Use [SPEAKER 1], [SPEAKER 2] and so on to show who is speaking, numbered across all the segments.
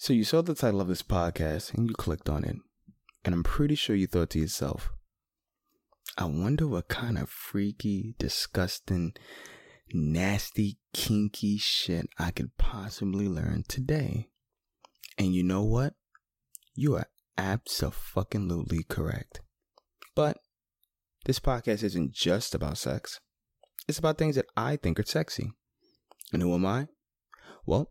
[SPEAKER 1] So you saw the title of this podcast and you clicked on it. And I'm pretty sure you thought to yourself, I wonder what kind of freaky, disgusting, nasty, kinky shit I could possibly learn today. And you know what? You are absolutely correct. But this podcast isn't just about sex. It's about things that I think are sexy. And who am I? Well,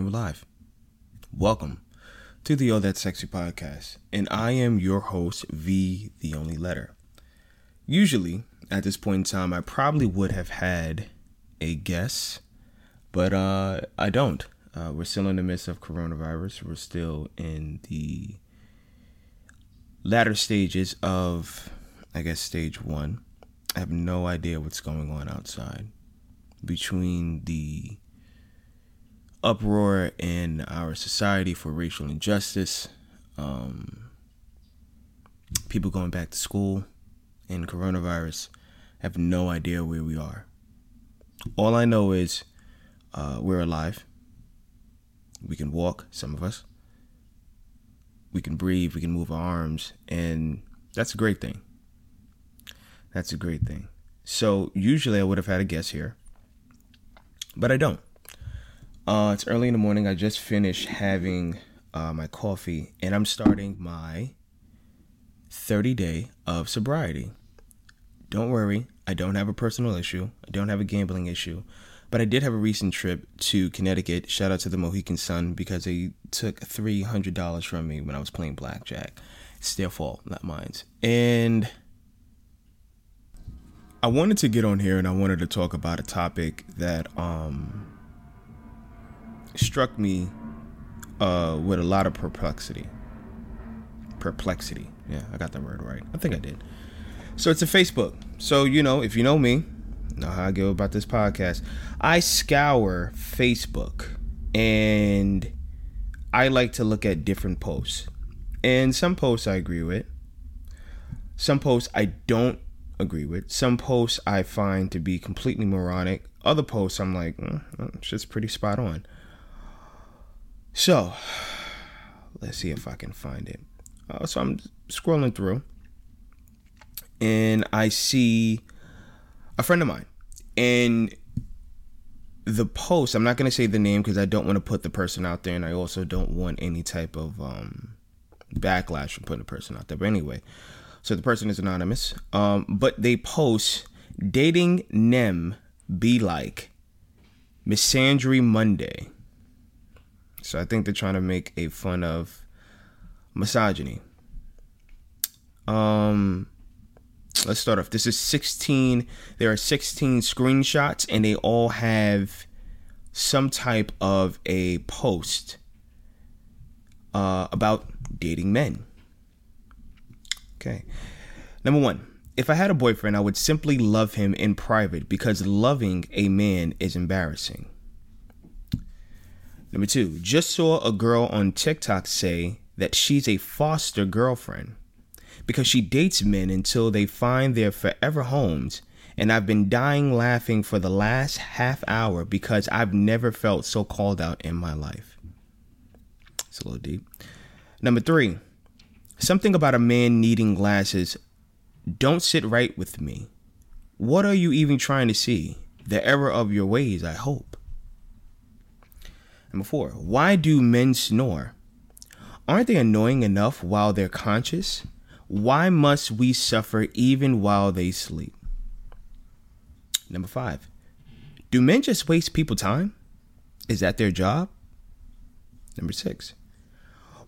[SPEAKER 1] And we're live. Welcome to the Oh That Sexy podcast. And I am your host, V, the only letter. Usually, at this point in time, I probably would have had a guest, but uh, I don't. Uh, we're still in the midst of coronavirus. We're still in the latter stages of, I guess, stage one. I have no idea what's going on outside between the uproar in our society for racial injustice, um, people going back to school, and coronavirus. Have no idea where we are. All I know is uh, we're alive. We can walk, some of us. We can breathe, we can move our arms, and that's a great thing. That's a great thing. So, usually I would have had a guest here, but I don't. Uh, it's early in the morning. I just finished having uh, my coffee, and I'm starting my 30 day of sobriety. Don't worry, I don't have a personal issue. I don't have a gambling issue. But I did have a recent trip to Connecticut. Shout out to the Mohegan Sun because they took $300 from me when I was playing blackjack. It's their fault, not mine. And I wanted to get on here and I wanted to talk about a topic that um struck me uh with a lot of perplexity. Perplexity. Yeah, I got that word right. I think I did. So it's a Facebook. So you know, if you know me, know how I go about this podcast. I scour Facebook and I like to look at different posts. And some posts I agree with. Some posts I don't agree with. Some posts I find to be completely moronic. Other posts I'm like, mm, mm, shit's pretty spot on. So, let's see if I can find it. Uh, so I'm scrolling through, and I see a friend of mine, and the post. I'm not gonna say the name because I don't want to put the person out there, and I also don't want any type of um, backlash from putting the person out there. But anyway, so the person is anonymous. Um, but they post dating Nem be like misandry Monday. So I think they're trying to make a fun of misogyny. Um let's start off. This is 16 there are 16 screenshots and they all have some type of a post uh, about dating men. Okay. Number 1. If I had a boyfriend, I would simply love him in private because loving a man is embarrassing. Number two, just saw a girl on TikTok say that she's a foster girlfriend because she dates men until they find their forever homes. And I've been dying laughing for the last half hour because I've never felt so called out in my life. It's a little deep. Number three, something about a man needing glasses don't sit right with me. What are you even trying to see? The error of your ways, I hope. Number four, why do men snore? Aren't they annoying enough while they're conscious? Why must we suffer even while they sleep? Number five, do men just waste people time? Is that their job? Number six,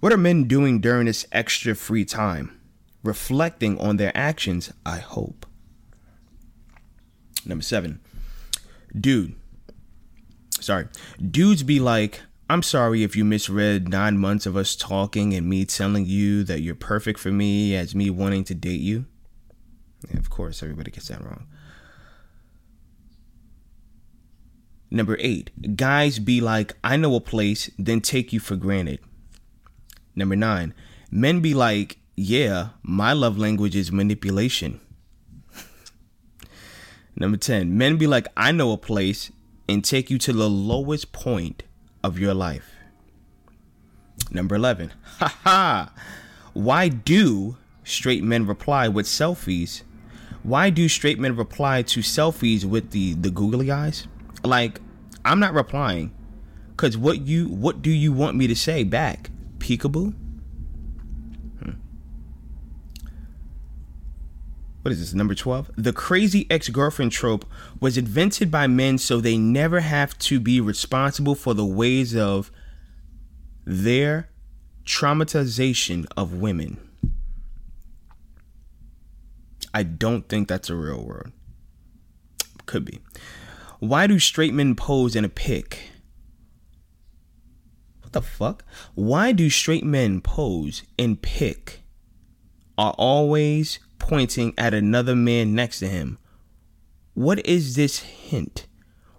[SPEAKER 1] what are men doing during this extra free time? Reflecting on their actions, I hope. Number seven, dude, sorry, dudes be like, I'm sorry if you misread nine months of us talking and me telling you that you're perfect for me as me wanting to date you. Yeah, of course, everybody gets that wrong. Number eight, guys be like, I know a place, then take you for granted. Number nine, men be like, yeah, my love language is manipulation. Number 10, men be like, I know a place and take you to the lowest point of your life. Number 11, ha ha. Why do straight men reply with selfies? Why do straight men reply to selfies with the, the googly eyes? Like, I'm not replying. Cause what you what do you want me to say back? Peekaboo? What is this number 12 the crazy ex-girlfriend trope was invented by men so they never have to be responsible for the ways of their traumatization of women. I don't think that's a real word. Could be. Why do straight men pose in a pic? What the fuck? Why do straight men pose in pic? Are always pointing at another man next to him. What is this hint?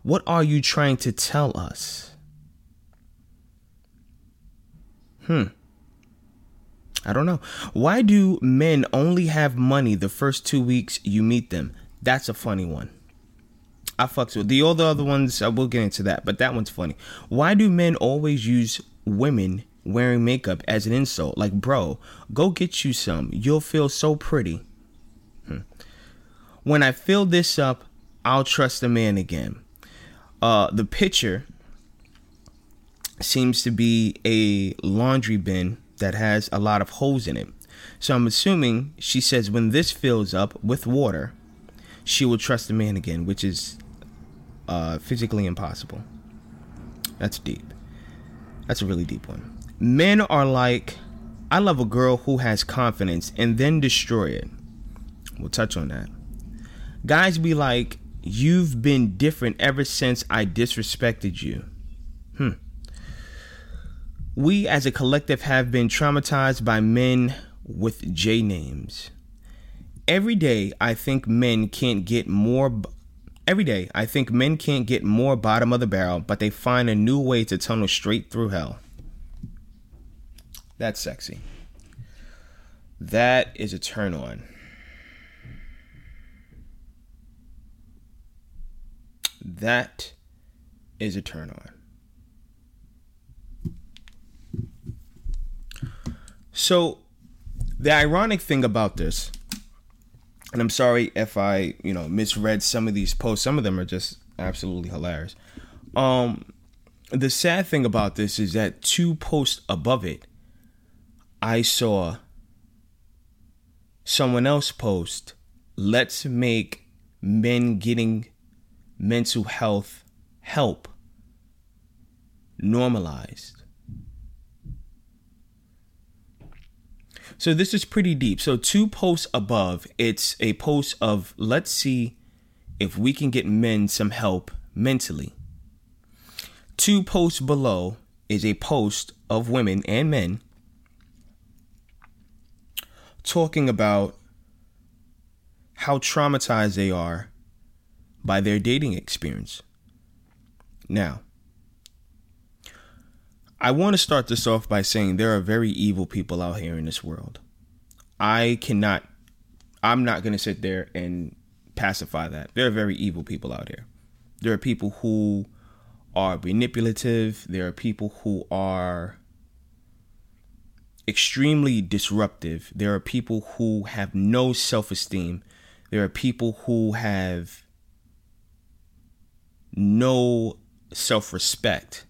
[SPEAKER 1] What are you trying to tell us? Hmm. I don't know. Why do men only have money the first two weeks you meet them? That's a funny one. I fucks with the all the other ones. I will get into that, but that one's funny. Why do men always use women wearing makeup as an insult? Like, bro, go get you some. You'll feel so pretty. When I fill this up, I'll trust the man again. Uh, the picture seems to be a laundry bin that has a lot of holes in it. So I'm assuming she says when this fills up with water, she will trust the man again, which is uh, physically impossible. That's deep. That's a really deep one. Men are like, I love a girl who has confidence and then destroy it. We'll touch on that. Guys be like, You've been different ever since I disrespected you. Hmm. We as a collective have been traumatized by men with J names. Every day I think men can't get more Every day I think men can't get more bottom of the barrel, but they find a new way to tunnel straight through hell. That's sexy. That is a turn on. That is a turn on. So, the ironic thing about this, and I'm sorry if I, you know, misread some of these posts. Some of them are just absolutely hilarious. Um, the sad thing about this is that two posts above it, I saw someone else post, "Let's make men getting mental health help normalized. So this is pretty deep. So two posts above, it's a post of let's see if we can get men some help mentally. Two posts below is a post of women and men talking about how traumatized they are by their dating experience. Now, I want to start this off by saying there are very evil people out here in this world. I cannot, I'm not going to sit there and pacify that. There are very evil people out here. There are people who are manipulative, there are people who are extremely disruptive, there are people who have no self esteem, There are people who have no self respect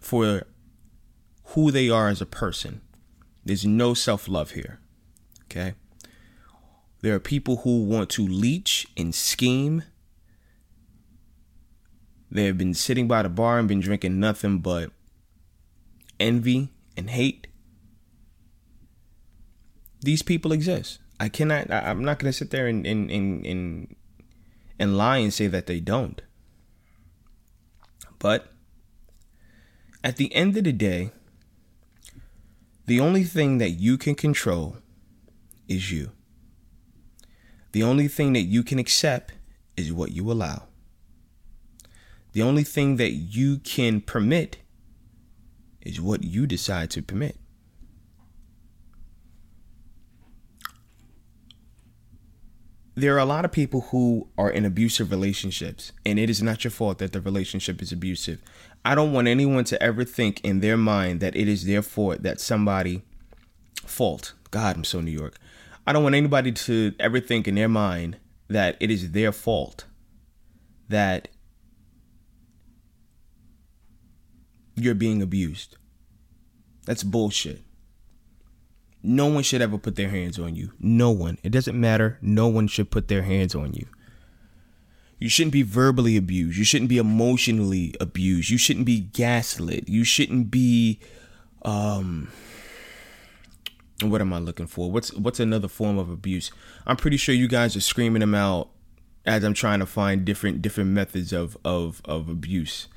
[SPEAKER 1] for who they are as a person. There's no self love here. Okay? There are people who want to leech and scheme. They have been sitting by the bar and been drinking nothing but envy and hate. These people exist. I cannot. I, I'm not going to sit there and and, and and and lie and say that they don't. But at the end of the day, the only thing that you can control is you. The only thing that you can accept is what you allow. The only thing that you can permit is what you decide to permit. There are a lot of people who are in abusive relationships, and it is not your fault that the relationship is abusive. I don't want anyone to ever think in their mind that it is their fault that somebody fault. God, I'm so New York. I don't want anybody to ever think in their mind that it is their fault that you're being abused. That's bullshit. No one should ever put their hands on you. No one. It doesn't matter. No one should put their hands on you. You shouldn't be verbally abused. You shouldn't be emotionally abused. You shouldn't be gaslit. You shouldn't be um what am I looking for? What's what's another form of abuse? I'm pretty sure you guys are screaming them out as I'm trying to find different different methods of of of abuse.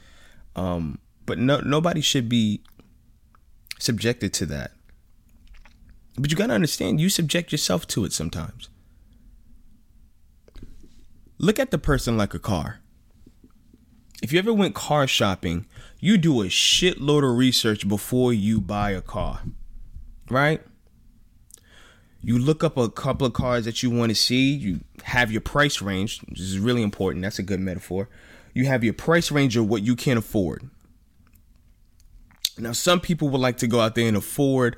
[SPEAKER 1] Um, but no nobody should be subjected to that. But you got to understand, you subject yourself to it sometimes. Look at the person like a car. If you ever went car shopping, you do a shitload of research before you buy a car, right? You look up a couple of cars that you want to see. You have your price range, which is really important. That's a good metaphor. You have your price range of what you can afford. Now, some people would like to go out there and afford,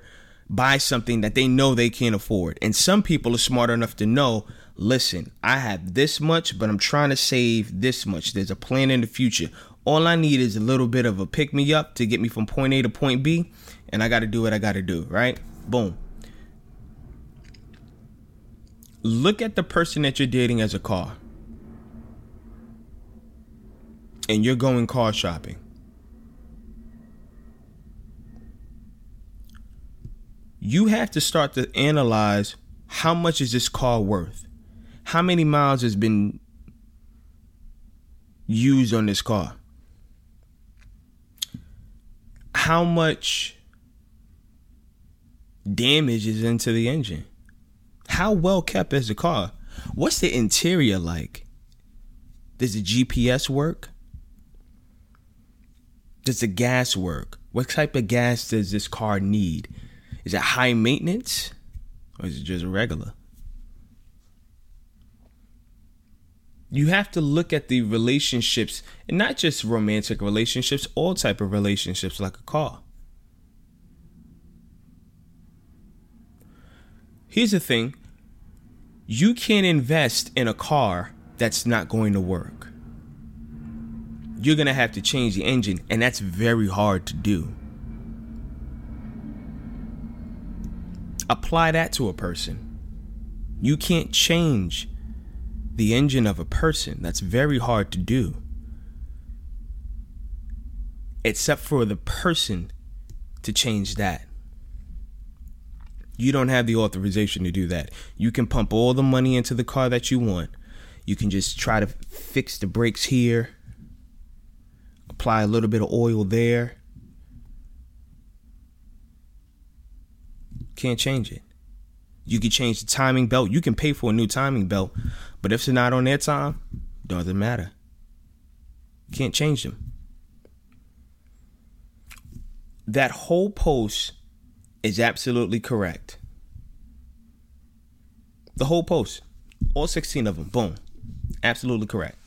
[SPEAKER 1] buy something that they know they can't afford. And some people are smart enough to know listen, I have this much, but I'm trying to save this much. There's a plan in the future. All I need is a little bit of a pick me up to get me from point A to point B, and I got to do what I got to do, right? Boom. Look at the person that you're dating as a car. And you're going car shopping. You have to start to analyze how much is this car worth? How many miles has been used on this car? How much damage is into the engine? How well kept is the car? What's the interior like? Does the GPS work? Does the gas work? What type of gas does this car need? Is it high maintenance or is it just regular? You have to look at the relationships and not just romantic relationships, all type of relationships like a car. Here's the thing you can't invest in a car that's not going to work. You're going to have to change the engine, and that's very hard to do. Apply that to a person. You can't change the engine of a person. That's very hard to do. Except for the person to change that. You don't have the authorization to do that. You can pump all the money into the car that you want. You can just try to fix the brakes here, apply a little bit of oil there. Can't change it. You can change the timing belt. You can pay for a new timing belt, but if it's not on their time, doesn't matter. Can't change them. That whole post is absolutely correct. The whole post, all 16 of them, boom, absolutely correct.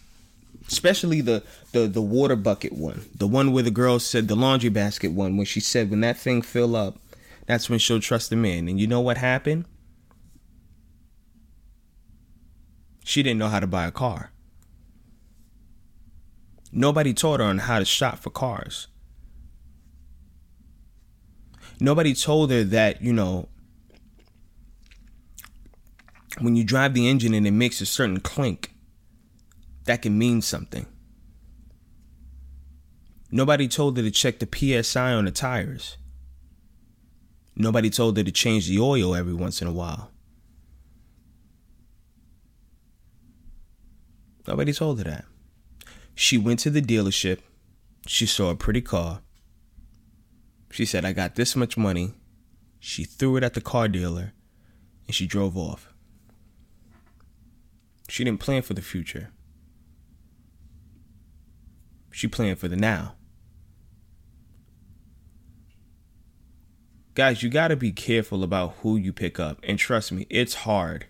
[SPEAKER 1] Especially the the the water bucket one, the one where the girl said the laundry basket one, when she said when that thing fill up, that's when she'll trust the man. And you know what happened? she didn't know how to buy a car. Nobody taught her on how to shop for cars. Nobody told her that, you know, when you drive the engine and it makes a certain clink, that can mean something. Nobody told her to check the PSI on the tires. Nobody told her to change the oil every once in a while. Nobody told her that. She went to the dealership. She saw a pretty car. She said, I got this much money. She threw it at the car dealer and she drove off. She didn't plan for the future. She planned for the now. Guys, you got to be careful about who you pick up. And trust me, it's hard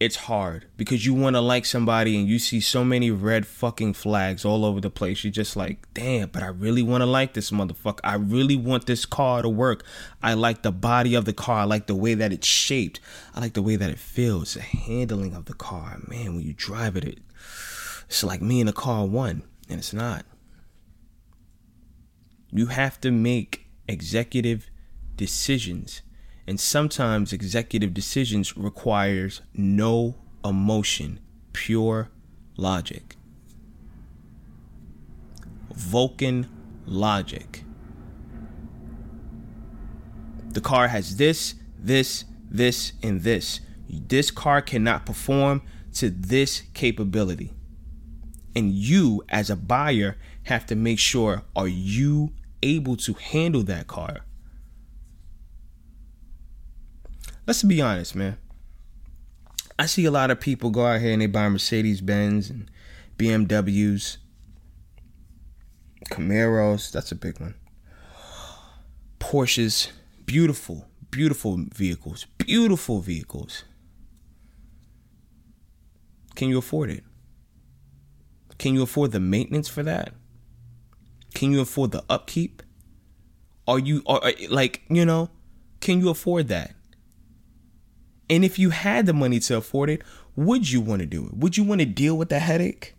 [SPEAKER 1] it's hard because you want to like somebody and you see so many red fucking flags all over the place. You're just like, damn, but I really want to like this motherfucker. I really want this car to work. I like the body of the car. I like the way that it's shaped. I like the way that it feels. The handling of the car. Man, when you drive it, it it's like me in a car one, and it's not. You have to make executive decisions and sometimes executive decisions requires no emotion, pure logic. Vulcan logic. The car has this, this, this, and this. This car cannot perform to this capability. And you, as a buyer, have to make sure are you able to handle that car? Let's be honest, man. I see a lot of people go out here and they buy Mercedes Benz and BMWs, Camaros. That's a big one. Porsches, beautiful, beautiful vehicles, beautiful vehicles. Can you afford it? Can you afford the maintenance for that? Can you afford the upkeep? Are you are like, you know, can you afford that? And if you had the money to afford it, would you want to do it? Would you want to deal with the headache?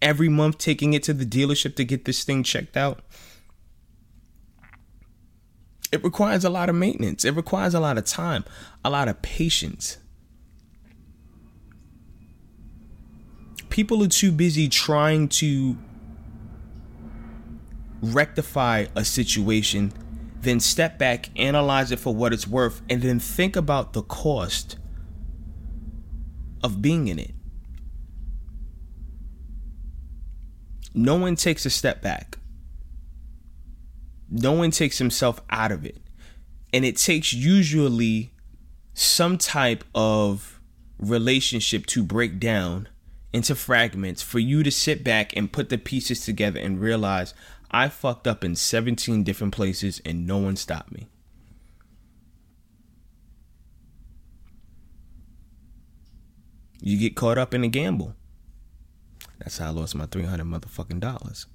[SPEAKER 1] Every month taking it to the dealership to get this thing checked out? It requires a lot of maintenance. It requires a lot of time, a lot of patience. People are too busy trying to rectify a situation then step back, analyze it for what it's worth, and then think about the cost of being in it. No one takes a step back. No one takes himself out of it. And it takes usually some type of relationship to break down into fragments for you to sit back and put the pieces together and realize I fucked up in 17 different places and no one stopped me. You get caught up in a gamble. That's how I lost my 300 motherfucking dollars.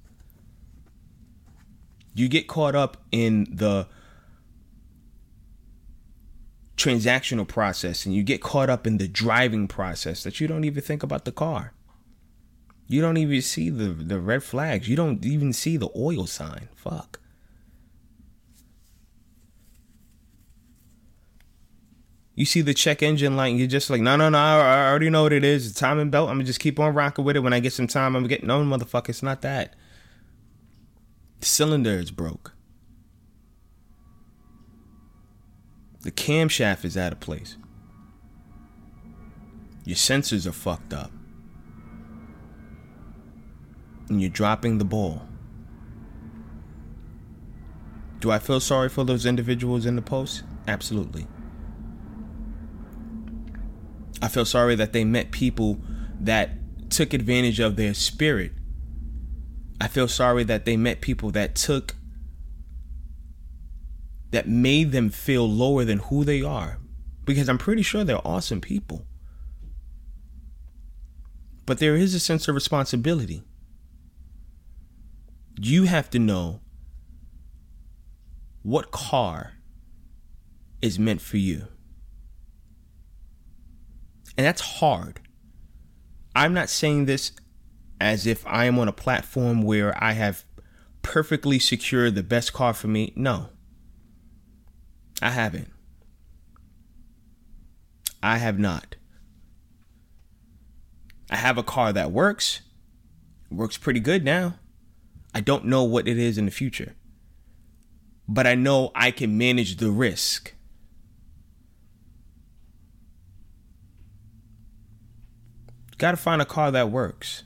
[SPEAKER 1] You get caught up in the transactional process and you get caught up in the driving process that you don't even think about the car. You don't even see the the red flags. You don't even see the oil sign. Fuck. You see the check engine light, and you're just like, no, no, no, I already know what it is. The timing belt. I'm gonna just keep on rocking with it. When I get some time, I'm gonna get no motherfucker. It's not that. The cylinder is broke. The camshaft is out of place. Your sensors are fucked up and you're dropping the ball. Do I feel sorry for those individuals in the post? Absolutely. I feel sorry that they met people that took advantage of their spirit. I feel sorry that they met people that took that made them feel lower than who they are because I'm pretty sure they're awesome people. But there is a sense of responsibility you have to know what car is meant for you. And that's hard. I'm not saying this as if I am on a platform where I have perfectly secured the best car for me. No. I haven't. I have not. I have a car that works. Works pretty good now. I don't know what it is in the future. But I know I can manage the risk. You Got to find a car that works.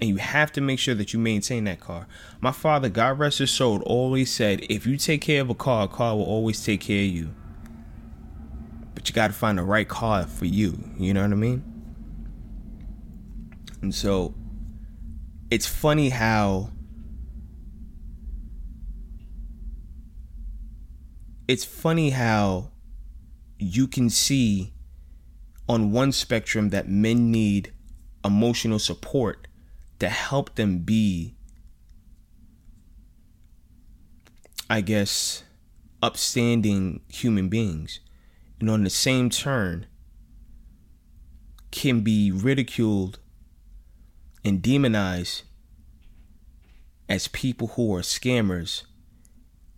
[SPEAKER 1] And you have to make sure that you maintain that car. My father, God rest his soul, always said, if you take care of a car, a car will always take care of you. But you got to find the right car for you. You know what I mean? And so it's funny how it's funny how you can see on one spectrum that men need emotional support to help them be I guess upstanding human beings. And on the same turn can be ridiculed and demonized as people who are scammers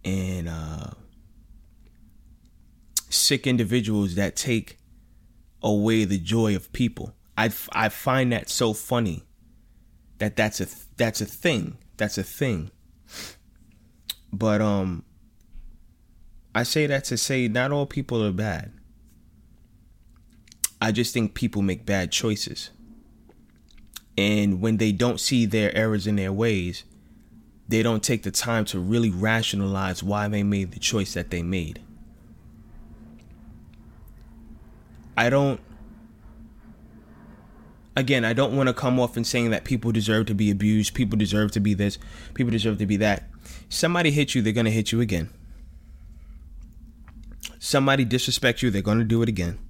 [SPEAKER 1] and uh, sick individuals that take away the joy of people. I, I find that so funny that that's a that's a thing. That's a thing. But um I say that to say not all people are bad. I just think people make bad choices. And when they don't see their errors in their ways, they don't take the time to really rationalize why they made the choice that they made. I don't again, I don't want to come off and saying that people deserve to be abused, people deserve to be this, people deserve to be that. Somebody hit you, they're going to hit you again. Somebody disrespect you, they're going to do it again.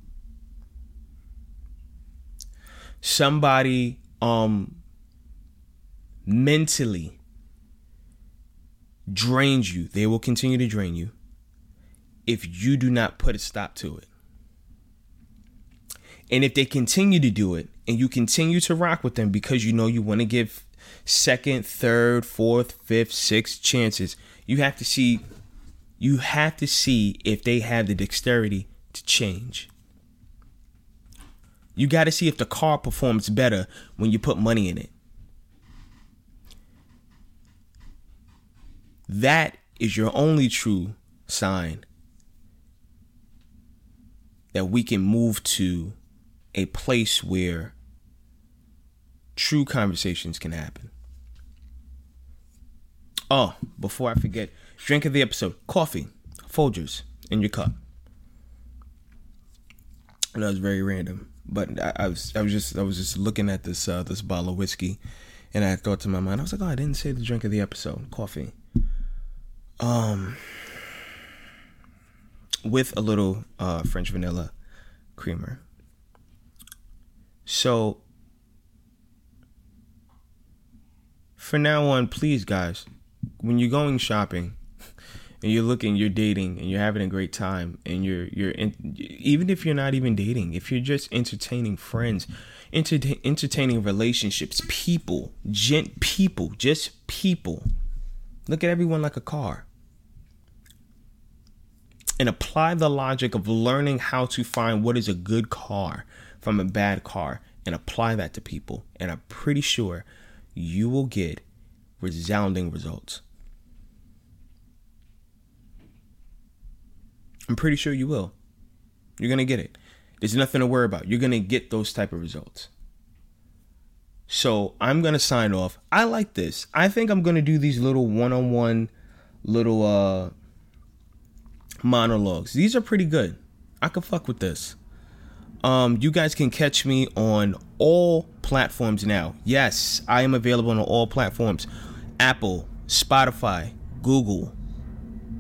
[SPEAKER 1] Somebody um mentally drains you, they will continue to drain you if you do not put a stop to it. And if they continue to do it and you continue to rock with them because you know you want to give second, third, fourth, fifth, sixth chances, you have to see you have to see if they have the dexterity to change. You got to see if the car performs better when you put money in it. That is your only true sign that we can move to a place where true conversations can happen. Oh, before I forget, drink of the episode coffee, Folgers in your cup. That was very random, but I, I, was I was just I was just looking at this uh, this bottle of whiskey, and I thought to my mind, I was like, oh, I didn't say the drink of the episode, coffee. Um, with a little uh, French vanilla creamer. So for now on, please, guys, when you're going shopping and you're looking, you're dating, and you're having a great time, and you're you're in, even if you're not even dating, if you're just entertaining friends, enter- entertaining relationships, people, gent, people, just people. Look at everyone like a car. And apply the logic of learning how to find what is a good car from a bad car and apply that to people. And I'm pretty sure you will get resounding results. I'm pretty sure you will. You're going to get it. There's nothing to worry about. You're going to get those type of results. So I'm going to sign off. I like this. I think I'm going to do these little one-on-one little uh monologues. These are pretty good. I could fuck with this. Um, you guys can catch me on all platforms now. Yes, I am available on all platforms Apple, Spotify, Google,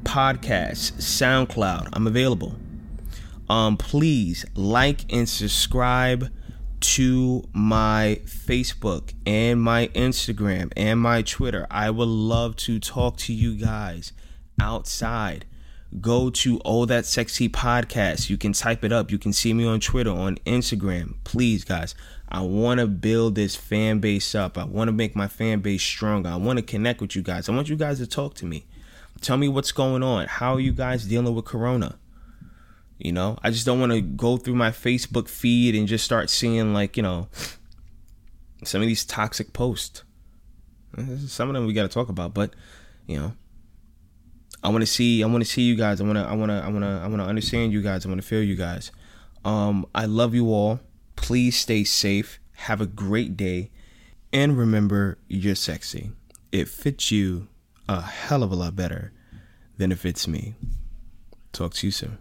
[SPEAKER 1] Podcasts, SoundCloud. I'm available. Um, please like and subscribe to my Facebook and my Instagram and my Twitter. I would love to talk to you guys outside. go to Oh That Sexy Podcast. You can type it up. You can see me on Twitter, on Instagram. Please, guys, I want to build this fan base up. I want to make my fan base stronger. I want to connect with you guys. I want you guys to talk to me. Tell me what's going on. How are you guys dealing with Corona? You know, I just don't want to go through my Facebook feed and just start seeing, like, you know, some of these toxic posts. Some of them we got to talk about, but, you know, I want to see I want to see you guys. I want to I want to I want to I want to understand you guys. I want to feel you guys. Um I love you all. Please stay safe. Have a great day. And remember, you're sexy. It fits you a hell of a lot better than if it's me. Talk to you soon.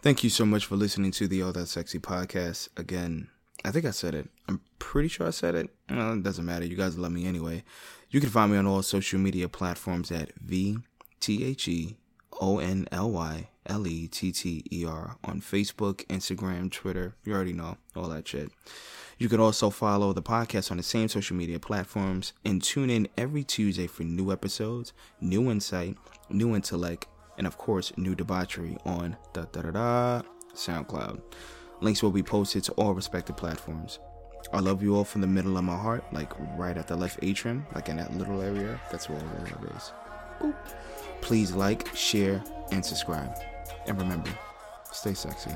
[SPEAKER 1] Thank you so much for listening to the All That Sexy podcast. Again, I think I said it. I'm pretty sure I said it. Well, it doesn't matter. You guys love me anyway. You can find me on all social media platforms at V T H E O N L Y L E T T E R on Facebook, Instagram, Twitter. You already know all that shit. You can also follow the podcast on the same social media platforms and tune in every Tuesday for new episodes, new insight, new intellect, and of course, new debauchery on da da da da SoundCloud. Links will be posted to all respective platforms. I love you all from the middle of my heart, like right at the left atrium, like in that little area. That's where all it is. Please like, share, and subscribe. And remember, stay sexy.